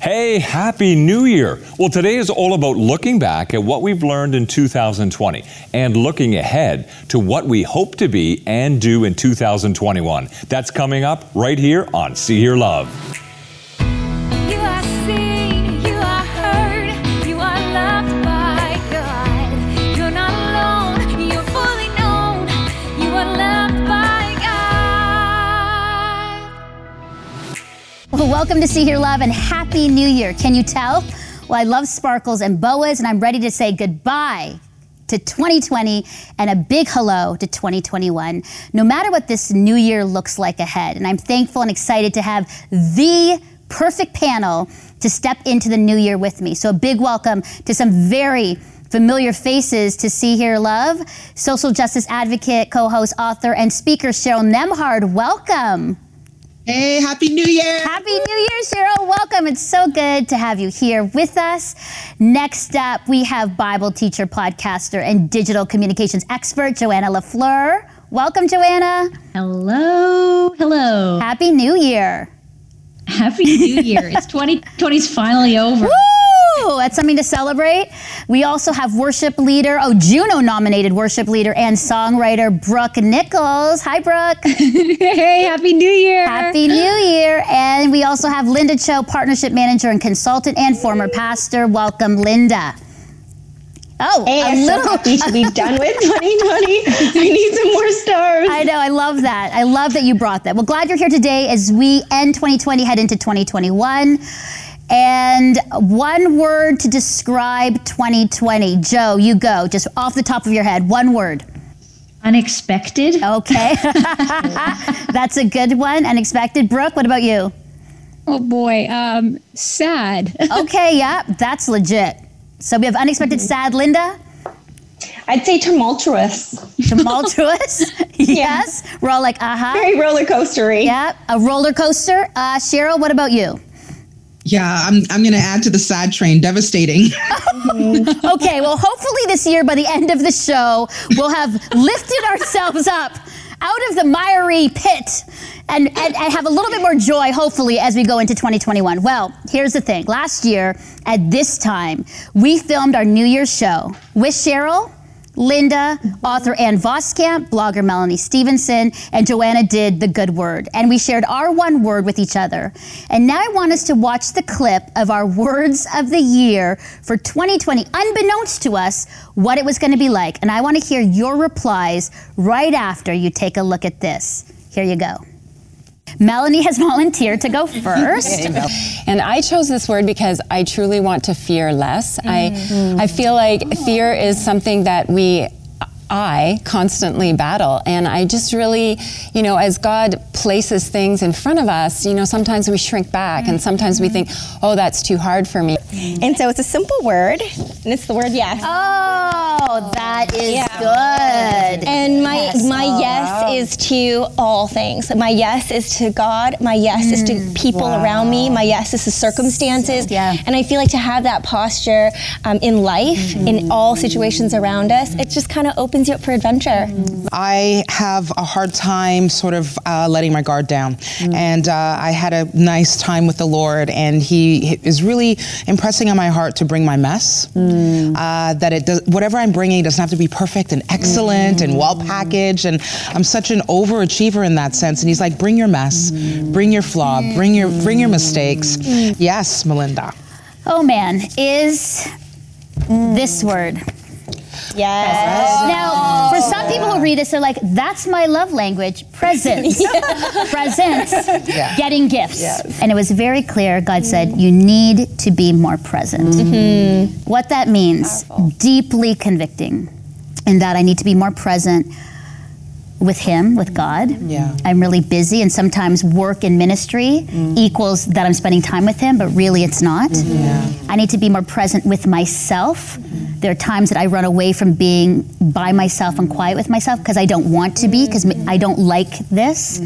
Hey, Happy New Year! Well, today is all about looking back at what we've learned in 2020 and looking ahead to what we hope to be and do in 2021. That's coming up right here on See Hear Love. Welcome to See Hear Love and Happy New Year. Can you tell? Well, I love sparkles and boas, and I'm ready to say goodbye to 2020 and a big hello to 2021. No matter what this new year looks like ahead, and I'm thankful and excited to have the perfect panel to step into the new year with me. So, a big welcome to some very familiar faces to See Hear Love social justice advocate, co host, author, and speaker Cheryl Nembhard. Welcome. Hey, Happy New Year! Happy New Year, Cheryl. Welcome. It's so good to have you here with us. Next up, we have Bible teacher, podcaster, and digital communications expert, Joanna LaFleur. Welcome, Joanna. Hello, hello. Happy New Year. Happy New Year. it's 2020's finally over. Woo! Oh, that's something to celebrate. We also have worship leader, oh, Juno nominated worship leader and songwriter, Brooke Nichols. Hi, Brooke. hey, Happy New Year. Happy New Year. And we also have Linda Cho, partnership manager and consultant and former pastor. Welcome, Linda. Oh, Hey, a I'm so little. happy to be done with 2020. I need some more stars. I know, I love that. I love that you brought that. Well, glad you're here today as we end 2020, head into 2021. And one word to describe 2020. Joe, you go, just off the top of your head, one word. Unexpected. Okay. That's a good one. Unexpected. Brooke, what about you? Oh boy, um, sad. Okay, yeah, that's legit. So we have unexpected sad Linda, I'd say tumultuous, tumultuous. yes. We're all like, uh-huh. very roller coastery. Yeah, a roller coaster. Uh, Cheryl, what about you? Yeah, I'm, I'm going to add to the sad train. Devastating. Okay, well, hopefully this year, by the end of the show, we'll have lifted ourselves up out of the miry pit and, and, and have a little bit more joy, hopefully, as we go into 2021. Well, here's the thing last year, at this time, we filmed our New Year's show with Cheryl. Linda, author Ann Voskamp, blogger Melanie Stevenson, and Joanna did the good word. And we shared our one word with each other. And now I want us to watch the clip of our words of the year for 2020, unbeknownst to us, what it was going to be like. And I want to hear your replies right after you take a look at this. Here you go. Melanie has volunteered to go first. And I chose this word because I truly want to fear less. I I feel like fear is something that we I constantly battle and I just really, you know, as God places things in front of us, you know, sometimes we shrink back and sometimes we mm-hmm. think, "Oh, that's too hard for me." Mm-hmm. And so it's a simple word, and it's the word yes. Oh, that is good. And my Yes. my oh, yes is to all things. My yes is to God. My yes is to mm. people around me. My yes is to circumstances. Yeah. And I feel like to have that posture um, in life, in mm-hmm. all situations around us, it just kind of opens you up for adventure. I have a hard time sort of uh, letting my guard down. And uh, I had a nice time with the Lord, and He is really impressing on my heart to bring my mess. Uh, that it does, whatever I'm bringing doesn't have to be perfect and excellent and well packaged. And I'm such an overachiever in that sense. And He's like, bring your mess, bring your flaw, bring your bring your mistakes. Yes, Melinda. Oh man, is this word. Yes. Now, for some people who read this, they're like, that's my love language presents. presents. Getting gifts. And it was very clear, God said, you need to be more present. Mm-hmm. What that means, deeply convicting, in that I need to be more present with Him, with God. Yeah. I'm really busy, and sometimes work and ministry mm. equals that I'm spending time with Him, but really it's not. Mm-hmm. I need to be more present with myself. Mm-hmm. There are times that I run away from being by myself and quiet with myself because I don't want to be, because I mm-hmm. don't like this.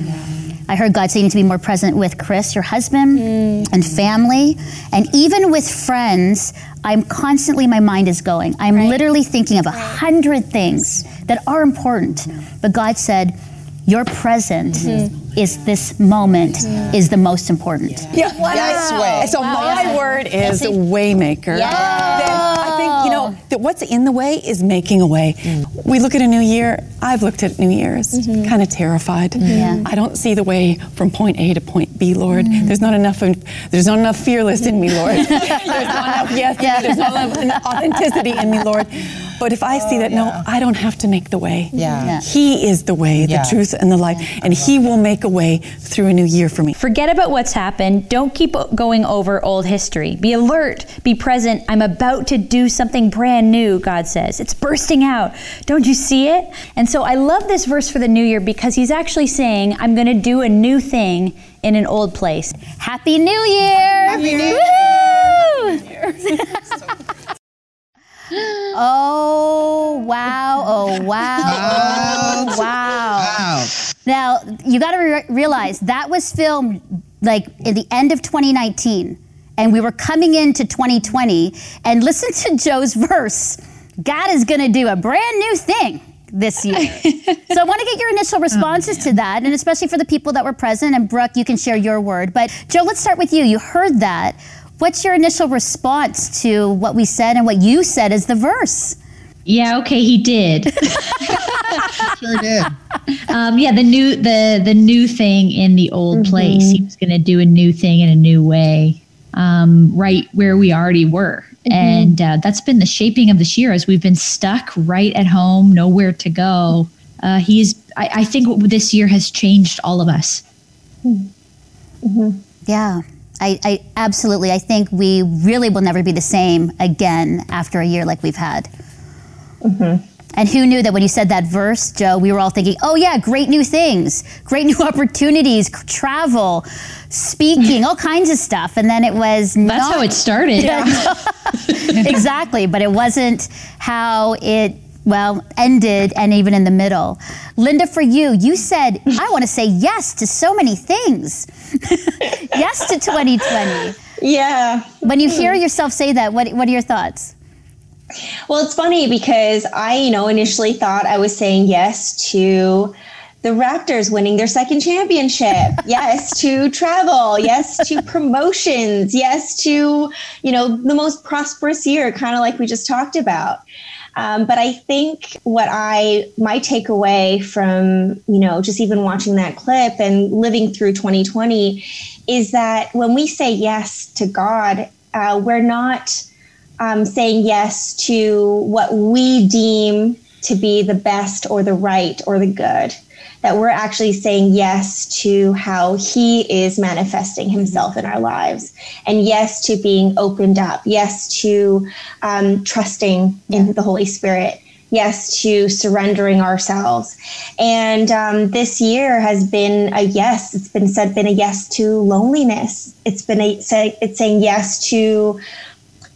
I heard God say you need to be more present with Chris, your husband, mm. and family. And even with friends, I'm constantly, my mind is going. I'm literally thinking of a hundred things that are important. But God said, your present mm-hmm. is this moment mm-hmm. is the most important. Yeah. Nice way. So my word is see? waymaker. Yeah. I think you know that what's in the way is making a way. Mm. We look at a new year. I've looked at New Year's, mm-hmm. kind of terrified. Yeah. I don't see the way from point A to point B, Lord. Mm. There's not enough. Of, there's not enough fearless in me, Lord. there's not enough yes. in me. There's not enough authenticity in me, Lord. But if I see oh, that, no, I don't have to make the way. Yeah. Yeah. He is the way, the Yeah. truth, and the life, and He will make a way through a new year for me. Forget about what's happened. Don't keep going over old history. Be alert. Be present. I'm about to do something brand new, God says. It's bursting out. Don't you see it? And so I love this verse for the new year because he's actually saying, I'm going to do a new thing in an old place. Happy New Year! Happy New oh You got to re- realize that was filmed like at the end of 2019, and we were coming into 2020. And listen to Joe's verse. God is going to do a brand new thing this year. so I want to get your initial oh, responses to that, and especially for the people that were present. And Brooke, you can share your word. But Joe, let's start with you. You heard that. What's your initial response to what we said and what you said as the verse? Yeah, okay, he did. Sure did. um, yeah, the new the the new thing in the old place. He was going to do a new thing in a new way, um, right where we already were, and uh, that's been the shaping of this year as we've been stuck right at home, nowhere to go. Uh, he's. I, I think this year has changed all of us. Yeah, I, I absolutely. I think we really will never be the same again after a year like we've had. Mm-hmm. And who knew that when you said that verse, Joe, we were all thinking, oh, yeah, great new things, great new opportunities, travel, speaking, all kinds of stuff. And then it was That's not. how it started. Yeah. exactly, but it wasn't how it well ended and even in the middle. Linda, for you, you said I want to say yes to so many things. yes to 2020. Yeah. When you hear yourself say that, what what are your thoughts? Well, it's funny because I, you know, initially thought I was saying yes to the Raptors winning their second championship. yes to travel. Yes to promotions. Yes to, you know, the most prosperous year, kind of like we just talked about. Um, but I think what I, my takeaway from, you know, just even watching that clip and living through 2020 is that when we say yes to God, uh, we're not um, saying yes to what we deem to be the best or the right or the good. That we're actually saying yes to how He is manifesting Himself in our lives, and yes to being opened up, yes to um, trusting in the Holy Spirit, yes to surrendering ourselves. And um, this year has been a yes. It's been said, been a yes to loneliness. It's been a say, it's saying yes to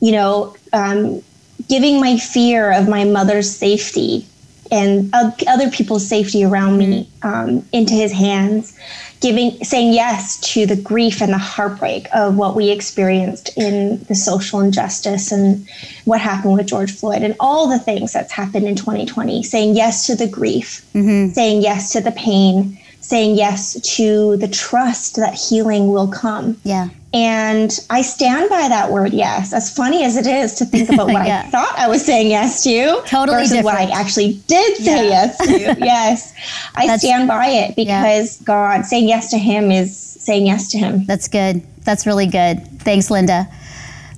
you know, um, giving my fear of my mother's safety and other people's safety around me um, into his hands, giving, saying yes to the grief and the heartbreak of what we experienced in the social injustice and what happened with George Floyd and all the things that's happened in 2020. Saying yes to the grief, saying yes to the pain, saying yes to the trust that healing will come. Yeah. And I stand by that word yes. As funny as it is to think about what Yeah. I thought I was saying yes to Totally versus what I actually did say Yeah. yes to. yes. I That's- stand by it because God, saying yes to Him is saying yes to Him. That's good. That's really good. Thanks, Linda.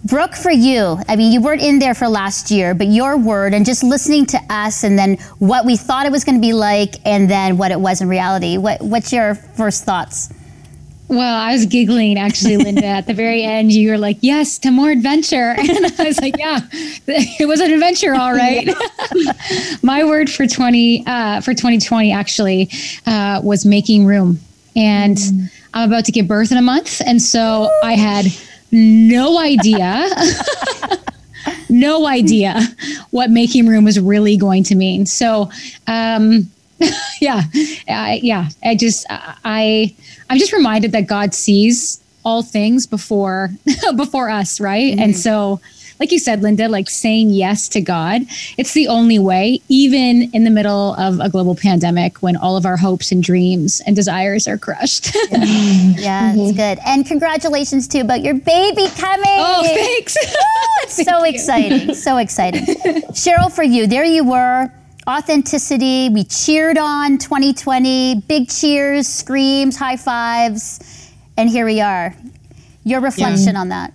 Brooke, for you, I mean, you weren't in there for last year, but your word and just listening to us and then what we thought it was going to be like and then what it was in reality. What, what's your first thoughts? Well, I was giggling actually, Linda. At the very end, you were like, "Yes, to more adventure," and I was like, "Yeah, it was an adventure, all right." My word for twenty uh, for twenty twenty actually uh, was making room, and I'm about to give birth in a month, and so I had no idea, no idea what making room was really going to mean. So. Um, yeah, I, yeah. I just I I'm just reminded that God sees all things before before us, right? And so like you said, Linda, like saying yes to God. It's the only way, even in the middle of a global pandemic when all of our hopes and dreams and desires are crushed. Yeah, it's mm-hmm. good. And congratulations too about your baby coming. Oh, thanks. it's so exciting. So exciting. Cheryl, for you, there you were. Authenticity. We cheered on 2020. Big cheers, screams, high fives. And here we are. Your reflection on that.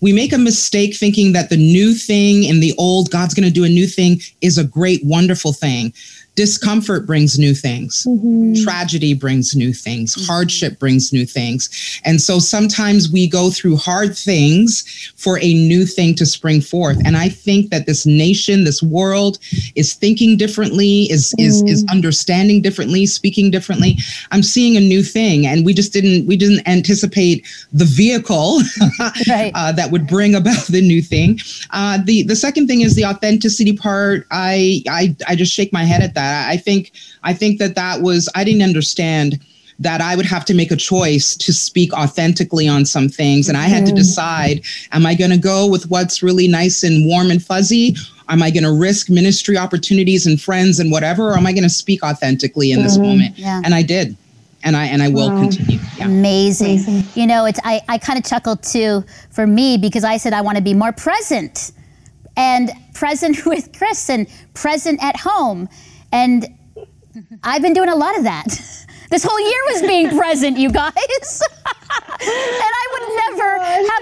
We make a mistake thinking that the new thing and the old, God's going to do a new thing, is a great, wonderful thing. Discomfort brings new things. Mm-hmm. Tragedy brings new things. Mm-hmm. Hardship brings new things. And so sometimes we go through hard things for a new thing to spring forth. And I think that this nation, this world is thinking differently, is is is mm. understanding differently, speaking differently. I'm seeing a new thing. And we just didn't we didn't anticipate the vehicle Right. Uh, uh, that would bring about the new thing. Uh, the the second thing is the authenticity part. I I I just shake my head at that. I think I think that that was I didn't understand that I would have to make a choice to speak authentically on some things, and I had to decide: Am I going to go with what's really nice and warm and fuzzy? Am I going to risk ministry opportunities and friends and whatever, or am I going to speak authentically in this moment? Yeah. And I did, and I and I will continue. Yeah. Amazing. You know, it's I, I kind of chuckled too for me because I said I want to be more present and present with Chris and present at home. And I've been doing a lot of that. This whole year was being present, you guys. and I would never oh have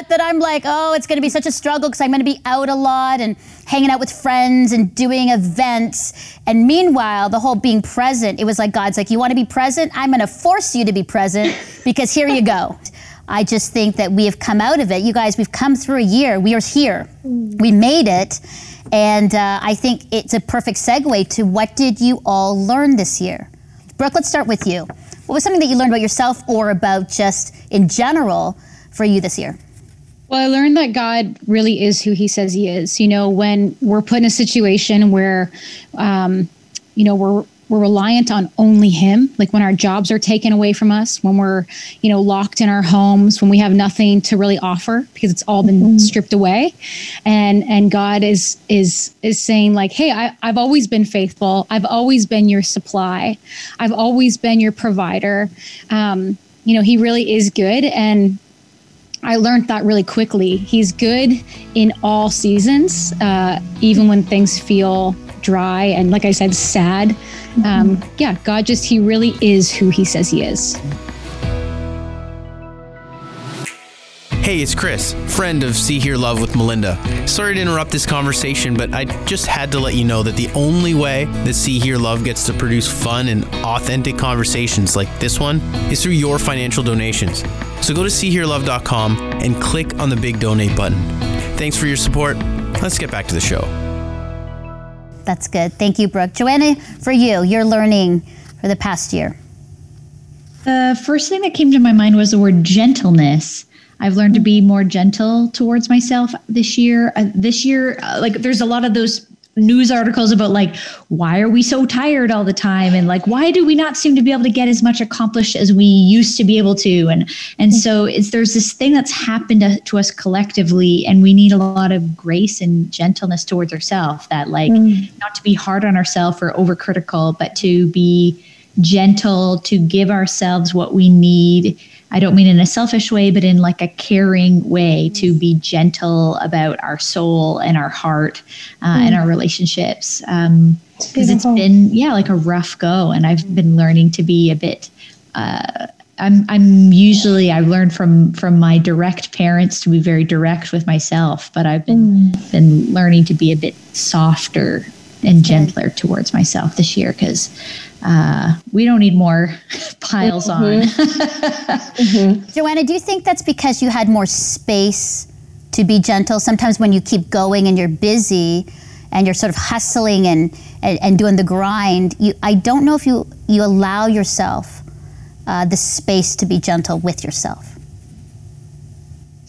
that, that I'm like, oh, it's going to be such a struggle because I'm going to be out a lot and hanging out with friends and doing events. And meanwhile, the whole being present, it was like God's like, you want to be present? I'm going to force you to be present because here you go. I just think that we have come out of it. You guys, we've come through a year. We are here. We made it. And uh, I think it's a perfect segue to what did you all learn this year? Brooke, let's start with you. What was something that you learned about yourself or about just in general for you this year? Well, I learned that God really is who He says He is. You know, when we're put in a situation where, um, you know, we're we're reliant on only Him, like when our jobs are taken away from us, when we're, you know, locked in our homes, when we have nothing to really offer because it's all been stripped away, and and God is is is saying like, hey, I, I've always been faithful. I've always been your supply. I've always been your provider. Um, you know, He really is good, and I learned that really quickly. He's good in all seasons, uh, even when things feel dry and, like I said, sad. Um, yeah, God just, He really is who He says He is. Hey, it's Chris, friend of See Hear Love with Melinda. Sorry to interrupt this conversation, but I just had to let you know that the only way that See Hear Love gets to produce fun and authentic conversations like this one is through your financial donations. So go to SeeHearLove.com and click on the big donate button. Thanks for your support. Let's get back to the show. That's good. Thank you, Brooke. Joanna, for you, your learning for the past year. The first thing that came to my mind was the word gentleness. I've learned to be more gentle towards myself this year. Uh, this year, uh, like, there's a lot of those news articles about like why are we so tired all the time? And like why do we not seem to be able to get as much accomplished as we used to be able to? And and so it's there's this thing that's happened to, to us collectively and we need a lot of grace and gentleness towards ourselves that like not to be hard on ourselves or overcritical but to be gentle to give ourselves what we need i don't mean in a selfish way but in like a caring way to be gentle about our soul and our heart uh, and our relationships because it's been yeah like a rough go and i've been learning to be a bit uh, I'm, I'm usually I've learned from from my direct parents to be very direct with myself, but I've been been learning to be a bit softer and gentler towards myself this year because uh, we don't need more piles on. Joanna, do you think that's because you had more space to be gentle? Sometimes when you keep going and you're busy and you're sort of hustling and, and, and doing the grind, you, I don't know if you, you allow yourself uh, the space to be gentle with yourself.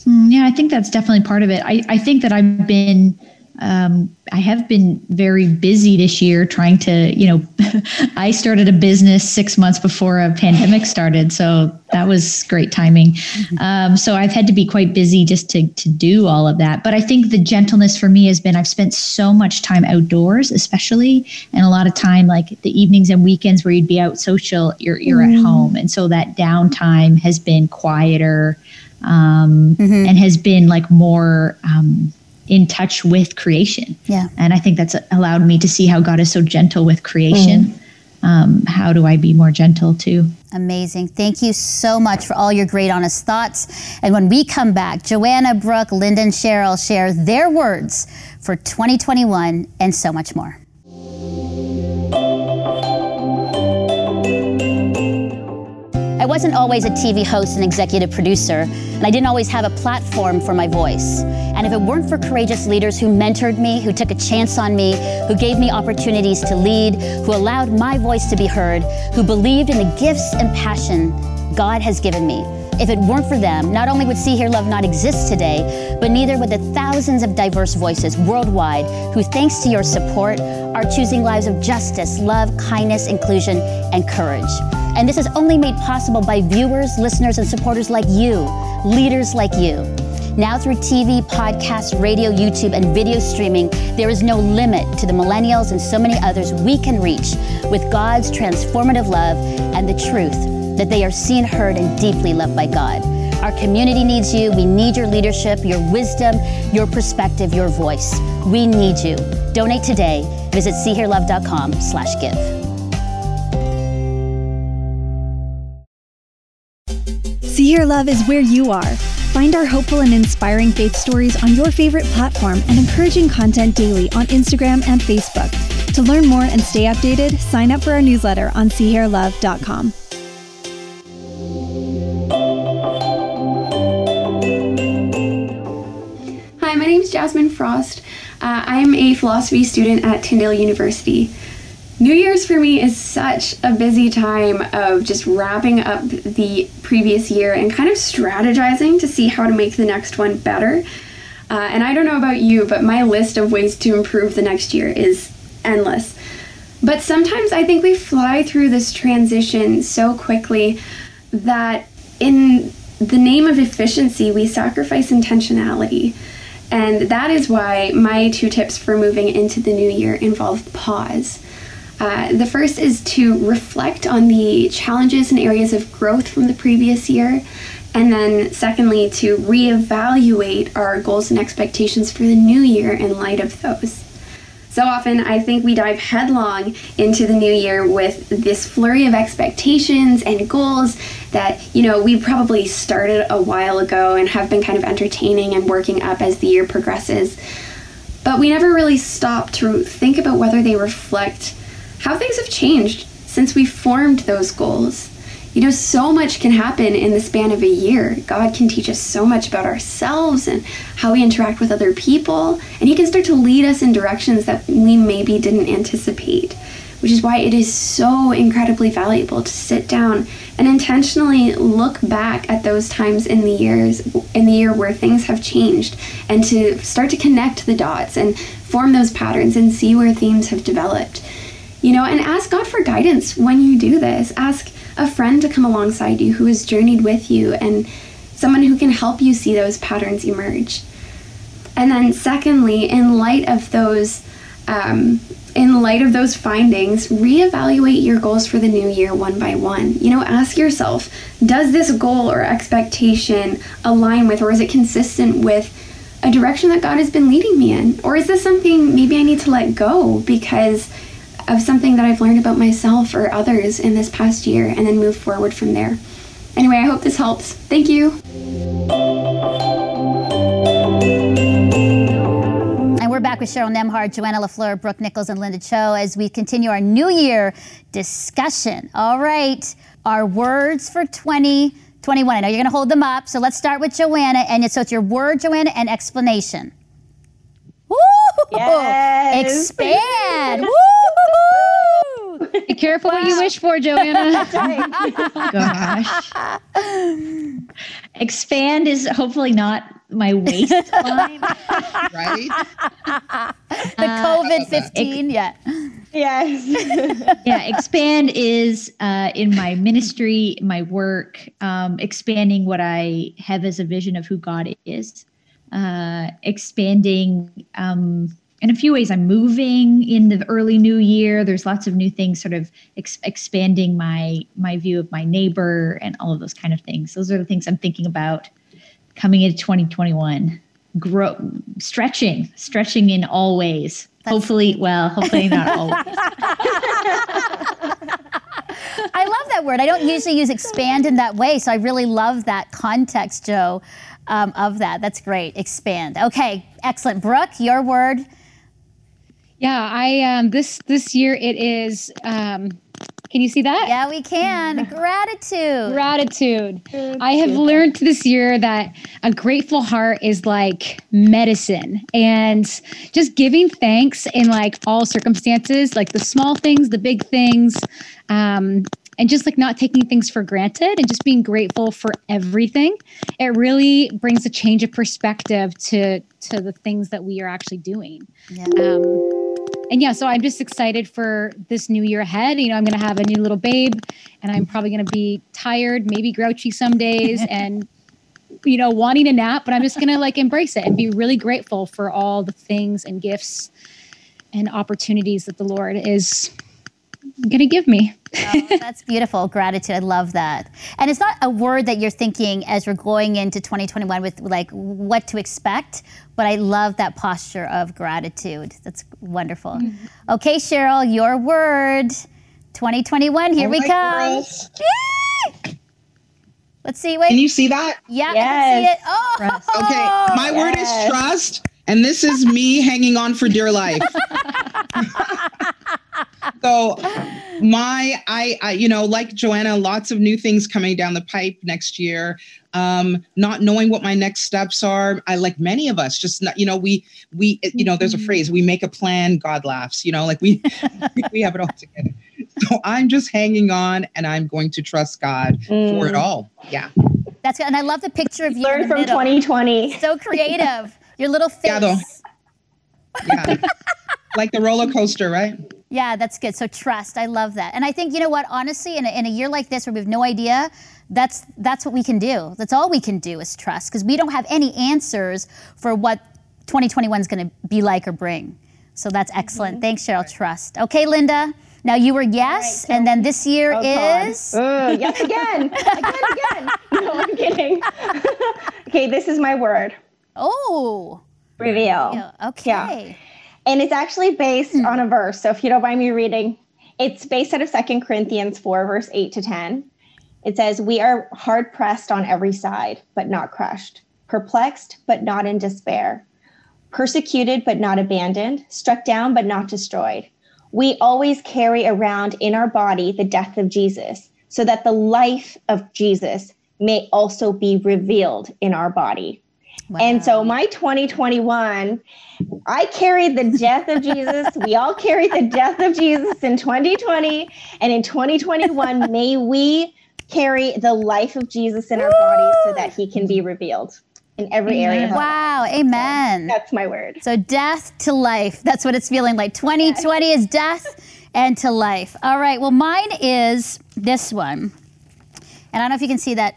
Mm, Yeah, I think that's definitely part of it. I, I think that I've been um, I have been very busy this year trying to, you know, I started a business six months before a pandemic started. So that was great timing. Um, so I've had to be quite busy just to, to do all of that. But I think the gentleness for me has been I've spent so much time outdoors, especially, and a lot of time like the evenings and weekends where you'd be out social, you're, you're at home. And so that downtime has been quieter um, and has been like more um, in touch with creation. Yeah. And I think that's allowed me to see how God is so gentle with creation. Um, how do I be more gentle too? Amazing. Thank you so much for all your great, honest thoughts. And when we come back, Joanna, Brooke, Linda, Cheryl share their words for 2021 and so much more. I wasn't always a TV host and executive producer, and I didn't always have a platform for my voice. And if it weren't for courageous leaders who mentored me, who took a chance on me, who gave me opportunities to lead, who allowed my voice to be heard, who believed in the gifts and passion God has given me, if it weren't for them, not only would See Hear Love not exist today, but neither would the thousands of diverse voices worldwide who, thanks to your support, are choosing lives of justice, love, kindness, inclusion, and courage. And this is only made possible by viewers, listeners, and supporters like you, leaders like you. Now, through TV, podcasts, radio, YouTube, and video streaming, there is no limit to the millennials and so many others we can reach with God's transformative love and the truth that they are seen, heard, and deeply loved by God. Our community needs you. We need your leadership, your wisdom, your perspective, your voice. We need you. Donate today. Visit seehearlove.com slash give. See Hear Love is where you are. Find our hopeful and inspiring faith stories on your favorite platform and encouraging content daily on Instagram and Facebook. To learn more and stay updated, sign up for our newsletter on seehearlove.com. Hi, my name is Jasmine Frost. Uh, I'm a philosophy student at Tyndale University. New Year's for me is such a busy time of just wrapping up the previous year and kind of strategizing to see how to make the next one better. Uh, and I don't know about you, but my list of ways to improve the next year is endless. But sometimes I think we fly through this transition so quickly that in the name of efficiency, we sacrifice intentionality. And that is why my two tips for moving into the new year involve pause. Uh, the first is to reflect on the challenges and areas of growth from the previous year. And then, secondly, to reevaluate our goals and expectations for the new year in light of those. So often, I think we dive headlong into the new year with this flurry of expectations and goals that, you know, we probably started a while ago and have been kind of entertaining and working up as the year progresses. But we never really stop to think about whether they reflect how things have changed since we formed those goals. You know, so much can happen in the span of a year. God can teach us so much about ourselves and how we interact with other people, and He can start to lead us in directions that we maybe didn't anticipate. Which is why it is so incredibly valuable to sit down and intentionally look back at those times in the years in the year where things have changed and to start to connect the dots and form those patterns and see where themes have developed you know, and ask God for guidance when you do this. Ask a friend to come alongside you who has journeyed with you and someone who can help you see those patterns emerge. And then, secondly, in light of those, um, in light of those findings, reevaluate your goals for the new year one by one. You know, ask yourself, does this goal or expectation align with, or is it consistent with? A direction that God has been leading me in? Or is this something maybe I need to let go because of something that I've learned about myself or others in this past year and then move forward from there. Anyway, I hope this helps. Thank you. And we're back with Cheryl Nembhard, Joanna LaFleur, Brooke Nichols, and Linda Cho as we continue our New Year discussion. All right, our words for 2021. I know you're going to hold them up, so let's start with Joanna. And so it's your word, Joanna, and explanation. Woo! Yes. Expand. Woo! Be careful what you wish for, Joanna. Gosh. Expand is hopefully not my waistline. right? The COVID 15, yeah. Yes. yeah, expand is uh, in my ministry, my work, um, expanding what I have as a vision of who God is, uh, expanding. Um, in a few ways, I'm moving in the early new year. There's lots of new things, sort of ex- expanding my my view of my neighbor and all of those kind of things. Those are the things I'm thinking about coming into 2021. Grow, stretching, stretching in all ways. hopefully, well, hopefully not always. I love that word. I don't usually use expand in that way, so I really love that context, Joe, um, of that. That's great. Expand. Okay, excellent. Brooke, your word. Yeah, I um this this year it is um can you see that? Yeah, we can. Gratitude. Gratitude. I have learned this year that a grateful heart is like medicine and just giving thanks in like all circumstances, like the small things, the big things, um, and just like not taking things for granted and just being grateful for everything. It really brings a change of perspective to to the things that we are actually doing. Yeah. Um, and yeah, so I'm just excited for this new year ahead. You know, I'm going to have a new little babe, and I'm probably going to be tired, maybe grouchy some days, and you know, wanting a nap. But I'm just going to like embrace it and be really grateful for all the things and gifts and opportunities that the Lord is going to give me. Oh, that's beautiful. Gratitude. I love that. And it's not a word that you're thinking as we're going into 2021 with like what to expect, but I love that posture of gratitude. That's wonderful. Mm-hmm. Okay, Cheryl, your word 2021. Here All we right, come. Let's see. Wait. Can you see that? yeah, I can see it. Oh, Okay, my word is trust, and this is me hanging on for dear life. so, my, I, I, you know, like Joanna, lots of new things coming down the pipe next year. Um, not knowing what my next steps are. I like many of us, just not, you know, we, we, you know, there's a phrase: we make a plan, God laughs. You know, like we, we have it all together. So I'm just hanging on, and I'm going to trust God for it all. Yeah. That's good. And I love the picture of you. Learn from middle. 2020. So creative. Your little face. Yeah, though. Yeah. like the roller coaster, right? Yeah, that's good. So trust. I love that. And I think you know what? Honestly, in a, in a year like this where we have no idea, that's that's what we can do. That's all we can do is trust because we don't have any answers for what 2021 is going to be like or bring. So that's excellent. Mm-hmm. Thanks, Cheryl. Trust. Okay, Linda. Now you were yes, and then this year Oh, is Ugh, yes, again. again, again. No, I'm kidding. okay, this is my word. oh Reveal. okay. Yeah. And it's actually based hmm. on a verse. So if you don't mind me reading, it's based out of Second Corinthians 4, verse 8 to 10. It says, We are hard pressed on every side, but not crushed, perplexed, but not in despair, persecuted, but not abandoned, struck down, but not destroyed. We always carry around in our body the death of Jesus, so that the life of Jesus may also be revealed in our body. And so my 2021, I carried the death of Jesus. We all carried the death of Jesus in 2020. And in 2021, may we carry the life of Jesus in our bodies so that he can be revealed in every area of our life. Wow, amen. That's my word. So death to life. That's what it's feeling like. 2020 is death and to life. All right. Well, mine is this one. And I don't know if you can see that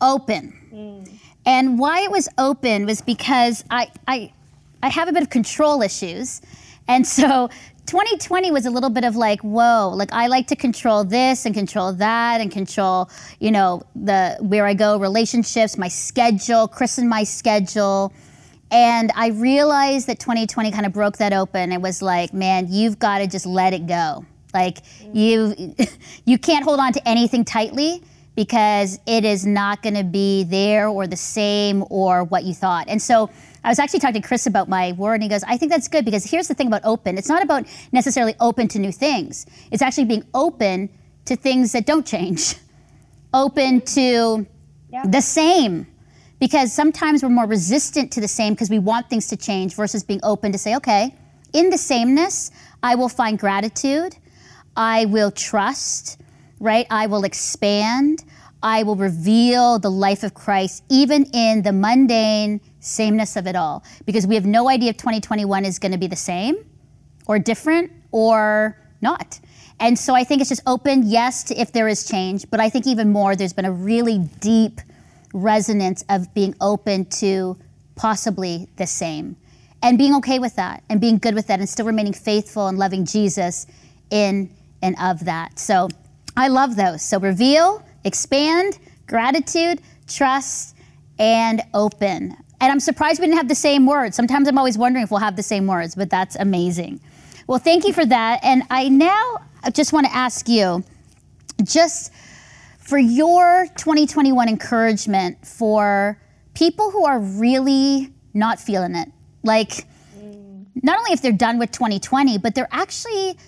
open. Mm. And why it was open was because I, I, I have a bit of control issues. And so 2020 was a little bit of like, whoa, like I like to control this and control that and control, you know, the where I go, relationships, my schedule, Chris and my schedule. And I realized that 2020 kind of broke that open. It was like, man, you've got to just let it go. Like mm. you you can't hold on to anything tightly because it is not going to be there or the same or what you thought. And so I was actually talking to Chris about my word, and he goes, I think that's good because here's the thing about open. It's not about necessarily open to new things, it's actually being open to things that don't change, open to the same. Because sometimes we're more resistant to the same because we want things to change versus being open to say, okay, in the sameness, I will find gratitude, I will trust, right? I will expand. I will reveal the life of Christ even in the mundane sameness of it all, because we have no idea if 2021 is going to be the same or different or not. And so I think it's just open, yes, to if there is change, but I think even more, there's been a really deep resonance of being open to possibly the same and being okay with that and being good with that and still remaining faithful and loving Jesus in and of that. So I love those. So reveal, expand, gratitude, trust, and open. And I'm surprised we didn't have the same words. Sometimes I'm always wondering if we'll have the same words, but that's amazing. Well, thank you for that. And I now just want to ask you just for your 2021 encouragement for people who are really not feeling it. Like, mm. not only if they're done with 2020, but they're actually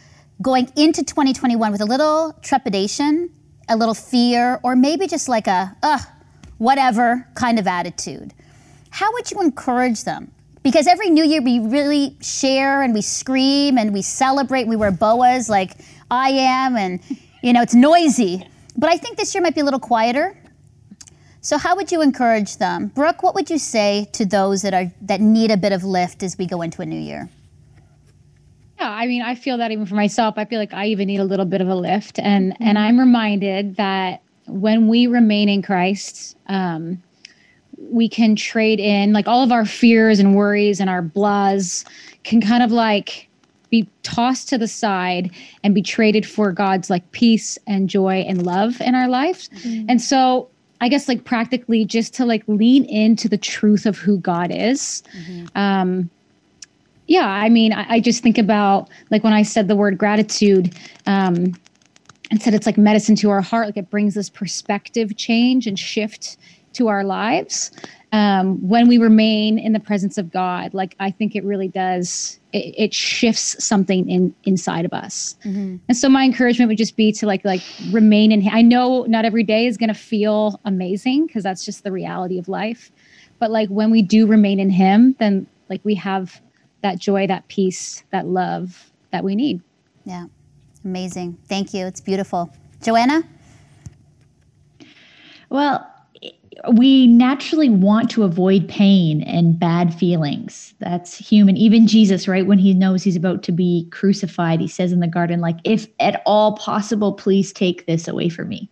going into 2021 with a little trepidation, a little fear, or maybe just like a, ugh, whatever kind of attitude. How would you encourage them? Because every new year we really share and we scream and we celebrate. We wear boas like I am, and you know, it's noisy. But I think this year might be a little quieter. So how would you encourage them? Brooke, what would you say to those that are that need a bit of lift as we go into a new year? Yeah, I mean, I feel that even for myself. I feel like I even need a little bit of a lift, and and I'm reminded that when we remain in Christ, um, we can trade in like all of our fears and worries and our blahs can kind of like be tossed to the side and be traded for God's like peace and joy and love in our lives. And so I guess like practically just to like lean into the truth of who God is. Um, yeah, I mean, I, I just think about like when I said the word gratitude, um, and said it's like medicine to our heart, like it brings this perspective change and shift to our lives. Um, when we remain in the presence of God, like I think it really does, it, it shifts something in inside of us. And so my encouragement would just be to like like remain in. I know not every day is going to feel amazing because that's just the reality of life. But like when we do remain in Him, then like we have that joy, that peace, that love that we need. Yeah, amazing. Thank you. It's beautiful. Joanna? Well, we naturally want to avoid pain and bad feelings. That's human. Even Jesus, right, when he knows he's about to be crucified, he says in the garden, like, if at all possible, please take this away from me.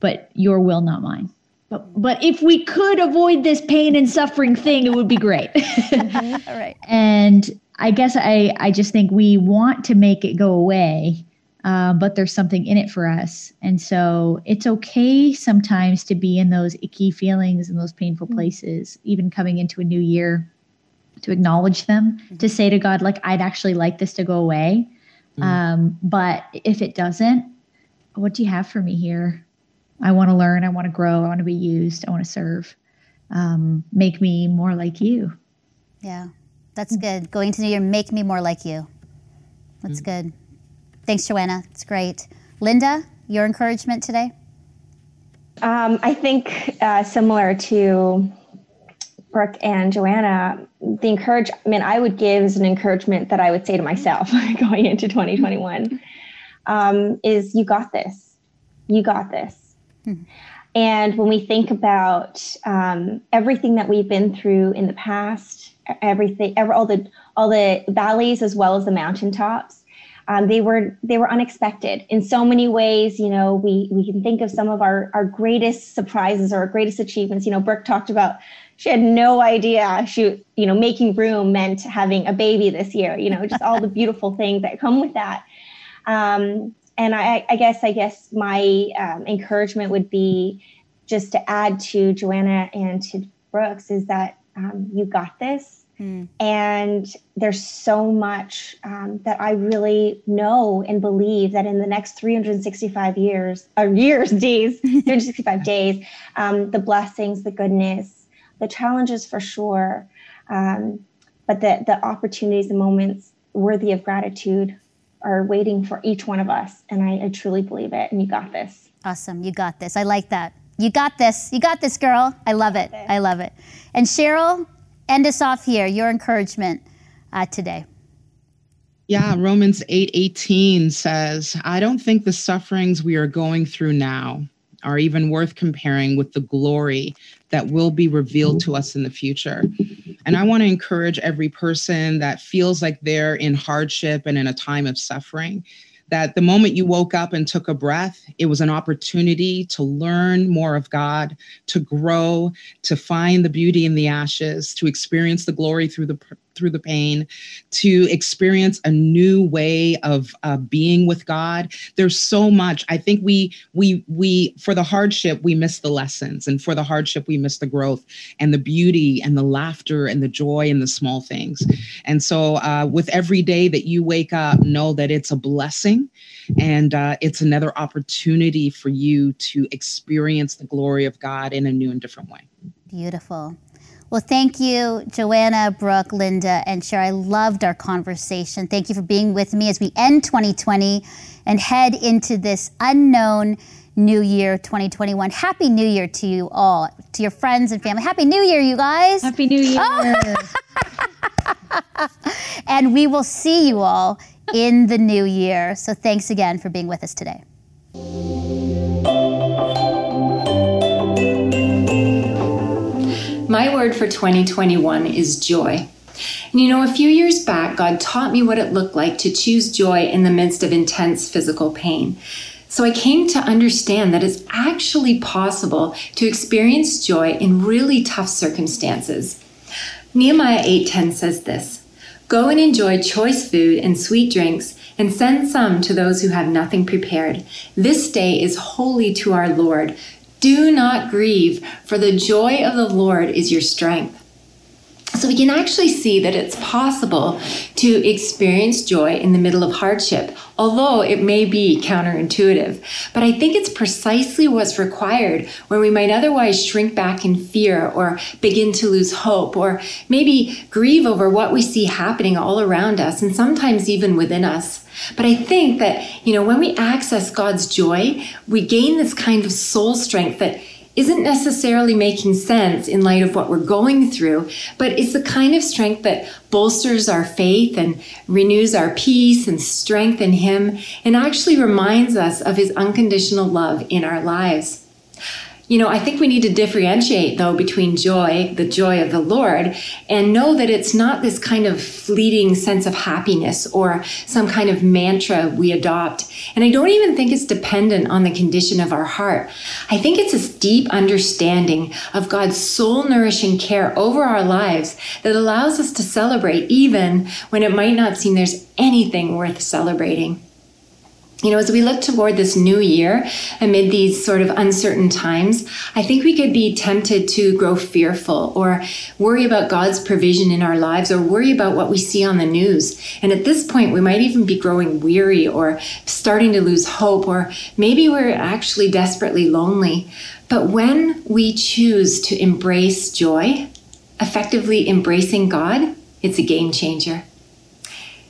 But your will, not mine. But, but if we could avoid this pain and suffering thing, it would be great. All right. And I guess I, I just think we want to make it go away, uh, but there's something in it for us. And so it's okay sometimes to be in those icky feelings and those painful places, even coming into a new year, to acknowledge them, to say to God, like, I'd actually like this to go away. Um, but if it doesn't, what do you have for me here? I want to learn. I want to grow. I want to be used. I want to serve. Um, make me more like you. Yeah, that's good. Going to New Year, make me more like you. That's good. Thanks, Joanna. It's great. Linda, your encouragement today? Um, I think uh, similar to Brooke and Joanna, the encouragement I would give is an encouragement that I would say to myself going into 2021 um, is you got this. You got this. And when we think about um, everything that we've been through in the past, everything, ever, all the all the valleys as well as the mountaintops, um, they were they were unexpected in so many ways. You know, we we can think of some of our our greatest surprises or our greatest achievements. You know, Brooke talked about she had no idea she you know making room meant having a baby this year. You know, just all the beautiful things that come with that. Um, and I, I guess I guess my um, encouragement would be just to add to Joanna and to Brooke's is that um, you got this. And there's so much um, that I really know and believe that in the next 365 years, or years, days, 365 days, um, the blessings, the goodness, the challenges for sure, um, but the, the opportunities, the moments worthy of gratitude are waiting for each one of us. And I, I truly believe it. And you got this. Awesome. You got this. I like that. You got this. You got this, girl. I love it. I love it. And Cheryl, end us off here. Your encouragement uh, today. Yeah, Romans 8:18 says, "I don't think the sufferings we are going through now are even worth comparing with the glory that will be revealed mm-hmm. to us in the future. And I want to encourage every person that feels like they're in hardship and in a time of suffering that the moment you woke up and took a breath, it was an opportunity to learn more of God, to grow, to find the beauty in the ashes, to experience the glory through the through the pain, to experience a new way of uh, being with God. There's so much. I think we we we for the hardship we miss the lessons, and for the hardship we miss the growth and the beauty and the laughter and the joy and the small things. And so, uh, with every day that you wake up, know that it's a blessing, and uh, it's another opportunity for you to experience the glory of God in a new and different way. Beautiful. Well, thank you, Joanna, Brooke, Linda, and Cher. I loved our conversation. Thank you for being with me as we end 2020 and head into this unknown new year 2021. Happy New Year to you all, to your friends and family. Happy New Year, you guys. Happy New Year. and we will see you all in the new year. So thanks again for being with us today. My word for 2021 is joy. And you know, a few years back, God taught me what it looked like to choose joy in the midst of intense physical pain. So I came to understand that it's actually possible to experience joy in really tough circumstances. Nehemiah 8:10 says this: "Go and enjoy choice food and sweet drinks, and send some to those who have nothing prepared. This day is holy to our Lord. Do not grieve, for the joy of the Lord is your strength." So we can actually see that it's possible to experience joy in the middle of hardship, although it may be counterintuitive. But I think it's precisely what's required when we might otherwise shrink back in fear or begin to lose hope or maybe grieve over what we see happening all around us and sometimes even within us. But I think that, you know, when we access God's joy, we gain this kind of soul strength that isn't necessarily making sense in light of what we're going through, but it's the kind of strength that bolsters our faith and renews our peace and strength in Him and actually reminds us of His unconditional love in our lives. You know, I think we need to differentiate though between joy, the joy of the Lord, and know that it's not this kind of fleeting sense of happiness or some kind of mantra we adopt. And I don't even think it's dependent on the condition of our heart. I think it's this deep understanding of God's soul nourishing care over our lives that allows us to celebrate even when it might not seem there's anything worth celebrating you know, as we look toward this new year amid these sort of uncertain times, I think we could be tempted to grow fearful or worry about God's provision in our lives or worry about what we see on the news. And at this point, we might even be growing weary or starting to lose hope, or maybe we're actually desperately lonely. But when we choose to embrace joy, effectively embracing God, it's a game changer.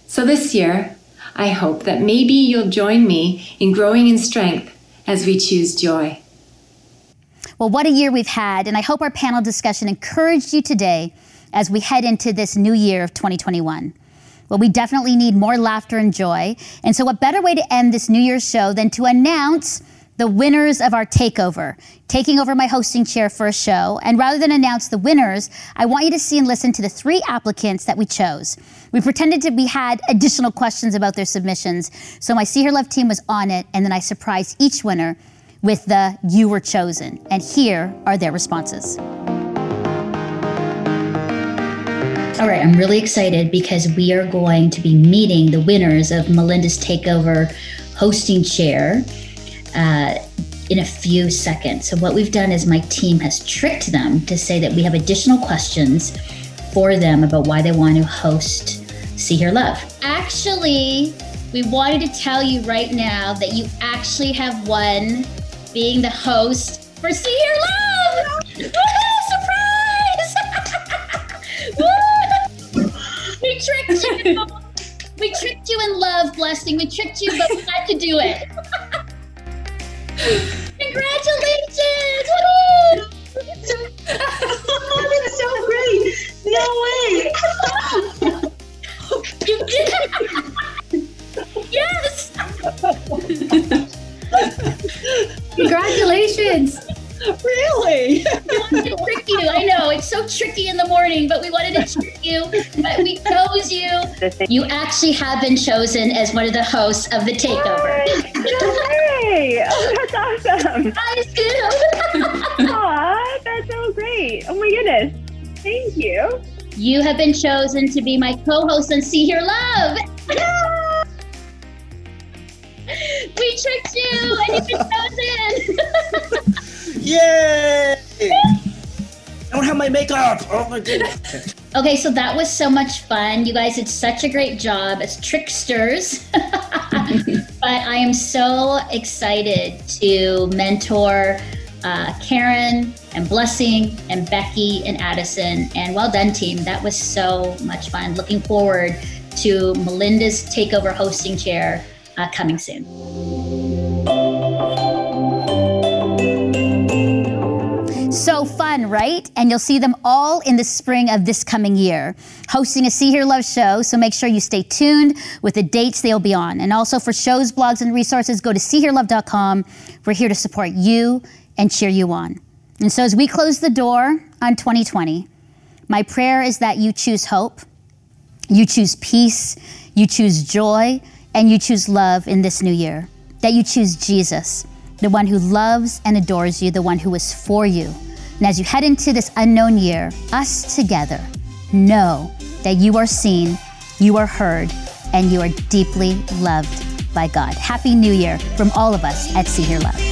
So this year, I hope that maybe you'll join me in growing in strength as we choose joy. Well, what a year we've had, and I hope our panel discussion encouraged you today as we head into this new year of 2021. Well, we definitely need more laughter and joy. And so, what better way to end this New Year's show than to announce the winners of our takeover, taking over my hosting chair for a show. And rather than announce the winners, I want you to see and listen to the three applicants that we chose. We pretended to we had additional questions about their submissions, so my See Hear Love team was on it, and then I surprised each winner with the You Were Chosen. And here are their responses. All right, I'm really excited because we are going to be meeting the winners of Melinda's Takeover hosting chair uh, in a few seconds. So, what we've done is my team has tricked them to say that we have additional questions for them about why they want to host See Hear Love. Actually, we wanted to tell you right now that you actually have won being the host for See Hear Love! Woohoo! Surprise! We tricked you. We tricked you in love, blessing. We tricked you, but we had to do it. Congratulations! Woo! That's so great! No way! you did Yes! Congratulations! Really? we wanted to trick you. I know it's so tricky in the morning, but we wanted to trick you. But we chose you. You actually have been chosen as one of the hosts of the takeover. Yay! Oh, that's awesome! I Scoop. Aw, that's so great! Oh my goodness! Thank you. You have been chosen to be my co-host on See Hear Love. we tricked you, and you've been chosen. Yay! I don't have my makeup. Oh my goodness. Okay, so that was so much fun. You guys did such a great job as tricksters. but I am so excited to mentor uh, Karen and Blessing and Becky and Addison. And well done, team. That was so much fun. Looking forward to Melinda's takeover hosting chair uh, coming soon. So fun, right? And you'll see them all in the spring of this coming year, hosting a See Hear Love show. So make sure you stay tuned with the dates they'll be on. And also for shows, blogs, and resources, go to seehearlove.com. We're here to support you and cheer you on. And so as we close the door on 2020, my prayer is that you choose hope, you choose peace, you choose joy, and you choose love in this new year. That you choose Jesus, the one who loves and adores you, the one who is for you. And as you head into this unknown year, us together know that you are seen, you are heard, and you are deeply loved by God. Happy New Year from all of us at See Hear Love.